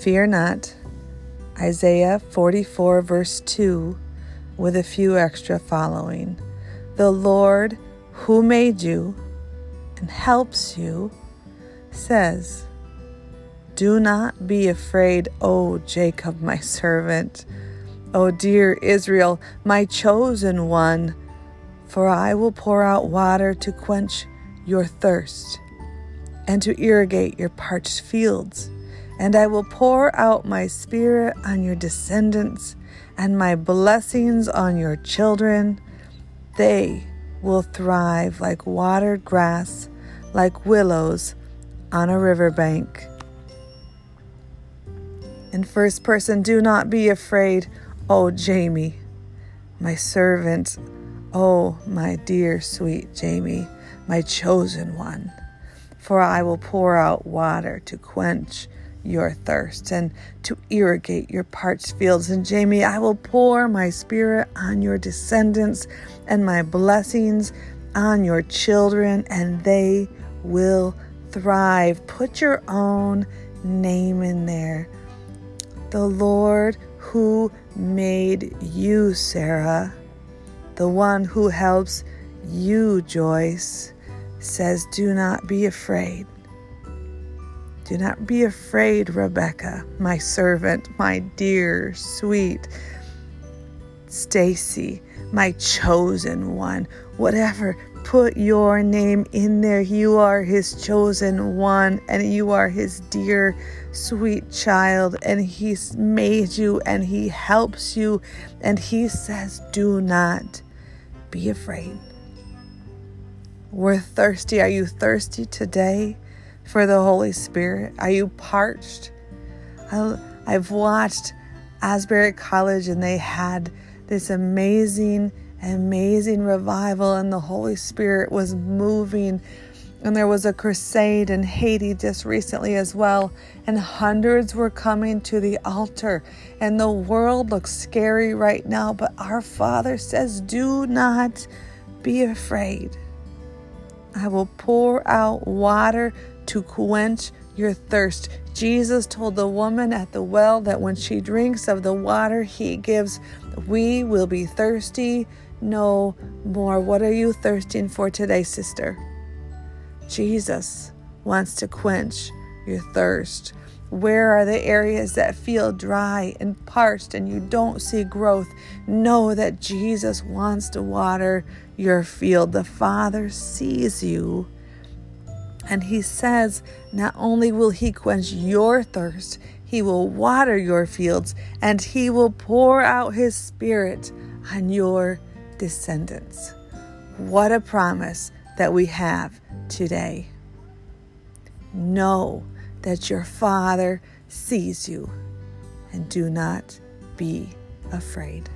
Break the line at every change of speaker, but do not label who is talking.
Fear not. Isaiah 44, verse 2, with a few extra following. The Lord who made you and helps you says, Do not be afraid, O Jacob, my servant, O dear Israel, my chosen one, for I will pour out water to quench your thirst and to irrigate your parched fields and I will pour out my spirit on your descendants and my blessings on your children. They will thrive like watered grass, like willows on a riverbank. In first person, do not be afraid, oh Jamie, my servant, oh my dear sweet Jamie, my chosen one. For I will pour out water to quench your thirst and to irrigate your parched fields. And Jamie, I will pour my spirit on your descendants and my blessings on your children, and they will thrive. Put your own name in there. The Lord who made you, Sarah, the one who helps you, Joyce, says, Do not be afraid. Do not be afraid, Rebecca, my servant, my dear, sweet Stacy, my chosen one. Whatever, put your name in there. You are his chosen one, and you are his dear, sweet child, and he's made you and he helps you, and he says, Do not be afraid. We're thirsty. Are you thirsty today? For the Holy Spirit? Are you parched? I, I've watched Asbury College and they had this amazing, amazing revival, and the Holy Spirit was moving. And there was a crusade in Haiti just recently as well, and hundreds were coming to the altar. And the world looks scary right now, but our Father says, Do not be afraid. I will pour out water to quench your thirst. Jesus told the woman at the well that when she drinks of the water he gives, we will be thirsty no more. What are you thirsting for today, sister? Jesus wants to quench your thirst. Where are the areas that feel dry and parched and you don't see growth? Know that Jesus wants to water your field. The Father sees you and he says, Not only will he quench your thirst, he will water your fields, and he will pour out his spirit on your descendants. What a promise that we have today. Know that your Father sees you, and do not be afraid.